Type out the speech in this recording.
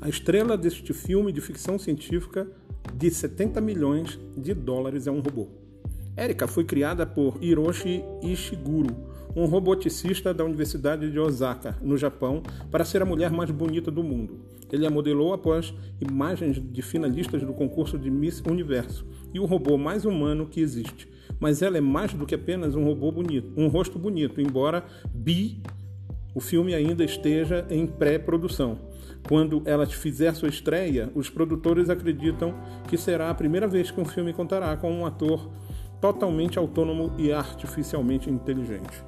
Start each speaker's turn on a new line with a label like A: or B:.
A: A estrela deste filme de ficção científica de 70 milhões de dólares é um robô. Erika foi criada por Hiroshi Ishiguro, um roboticista da Universidade de Osaka, no Japão, para ser a mulher mais bonita do mundo. Ele a modelou após imagens de finalistas do concurso de Miss Universo e o robô mais humano que existe. Mas ela é mais do que apenas um robô bonito, um rosto bonito, embora bi o filme ainda esteja em pré-produção. Quando ela fizer sua estreia, os produtores acreditam que será a primeira vez que um filme contará com um ator totalmente autônomo e artificialmente inteligente.